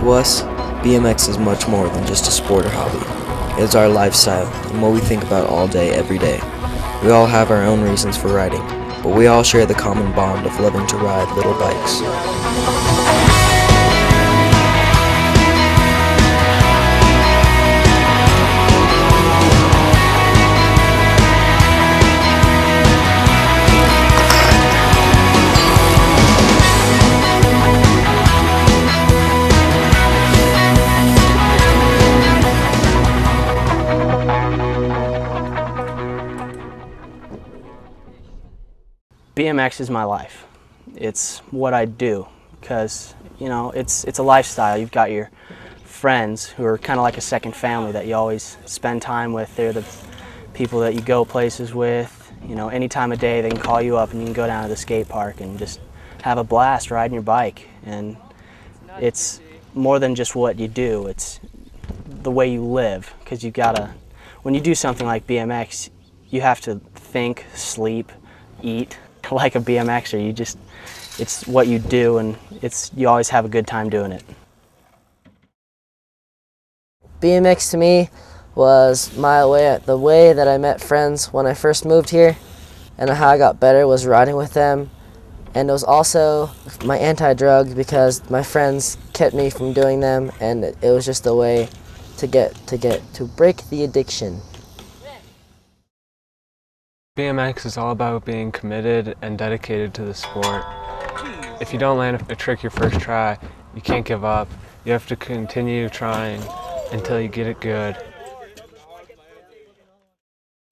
To us, BMX is much more than just a sport or hobby. It is our lifestyle and what we think about all day, every day. We all have our own reasons for riding, but we all share the common bond of loving to ride little bikes. BMX is my life. It's what I do because you know it's it's a lifestyle. You've got your friends who are kind of like a second family that you always spend time with. They're the people that you go places with. You know, any time of day they can call you up and you can go down to the skate park and just have a blast riding your bike. And it's more than just what you do. It's the way you live because you gotta. When you do something like BMX, you have to think, sleep, eat, like a BMXer. You just, it's what you do, and it's you always have a good time doing it. BMX to me was my way, the way that I met friends when I first moved here, and how I got better was riding with them. And it was also my anti-drug because my friends kept me from doing them, and it was just a way to get to get to break the addiction. BMX is all about being committed and dedicated to the sport. If you don't land a trick your first try, you can't give up. You have to continue trying until you get it good.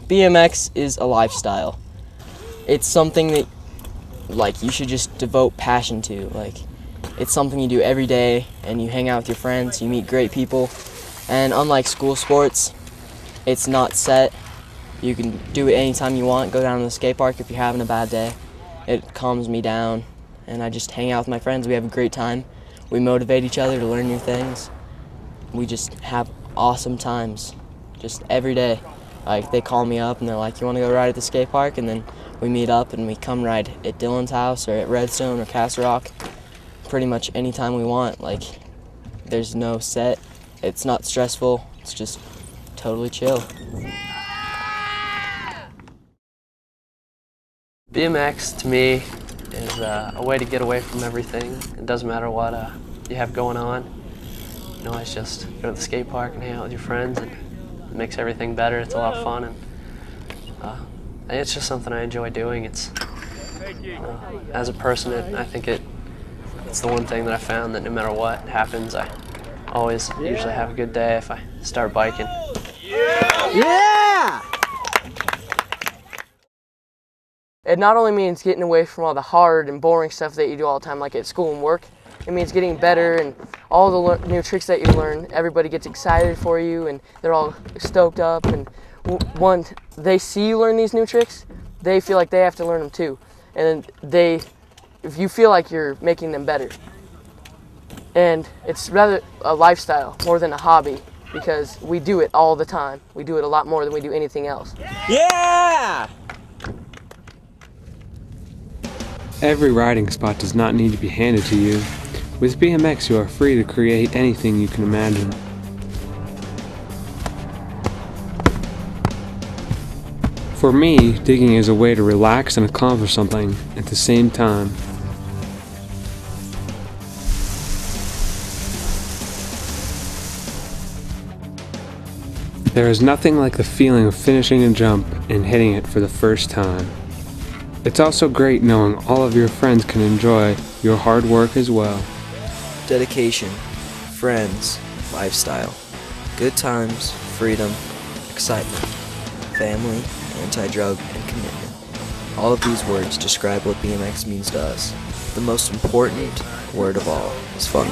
BMX is a lifestyle. It's something that like you should just devote passion to. Like it's something you do every day and you hang out with your friends, you meet great people. And unlike school sports, it's not set. You can do it anytime you want. Go down to the skate park if you're having a bad day. It calms me down and I just hang out with my friends. We have a great time. We motivate each other to learn new things. We just have awesome times just every day. Like they call me up and they're like, "You want to go ride at the skate park?" And then we meet up and we come ride at Dylan's house or at Redstone or Castle Rock. Pretty much anytime we want. Like there's no set. It's not stressful. It's just totally chill. BMX to me is uh, a way to get away from everything. It doesn't matter what uh, you have going on. You know, it's just go to the skate park and hang out with your friends, and it makes everything better. It's a lot of fun, and uh, it's just something I enjoy doing. It's uh, as a person, it, I think it it's the one thing that I found that no matter what happens, I always usually have a good day if I start biking. Yeah! It not only means getting away from all the hard and boring stuff that you do all the time, like at school and work. It means getting better and all the lear- new tricks that you learn. Everybody gets excited for you, and they're all stoked up. And w- one, they see you learn these new tricks, they feel like they have to learn them too. And they, if you feel like you're making them better. And it's rather a lifestyle more than a hobby because we do it all the time. We do it a lot more than we do anything else. Yeah! Every riding spot does not need to be handed to you. With BMX, you are free to create anything you can imagine. For me, digging is a way to relax and accomplish something at the same time. There is nothing like the feeling of finishing a jump and hitting it for the first time. It's also great knowing all of your friends can enjoy your hard work as well. Dedication, friends, lifestyle, good times, freedom, excitement, family, anti-drug, and commitment. All of these words describe what BMX means to us. The most important word of all is fun.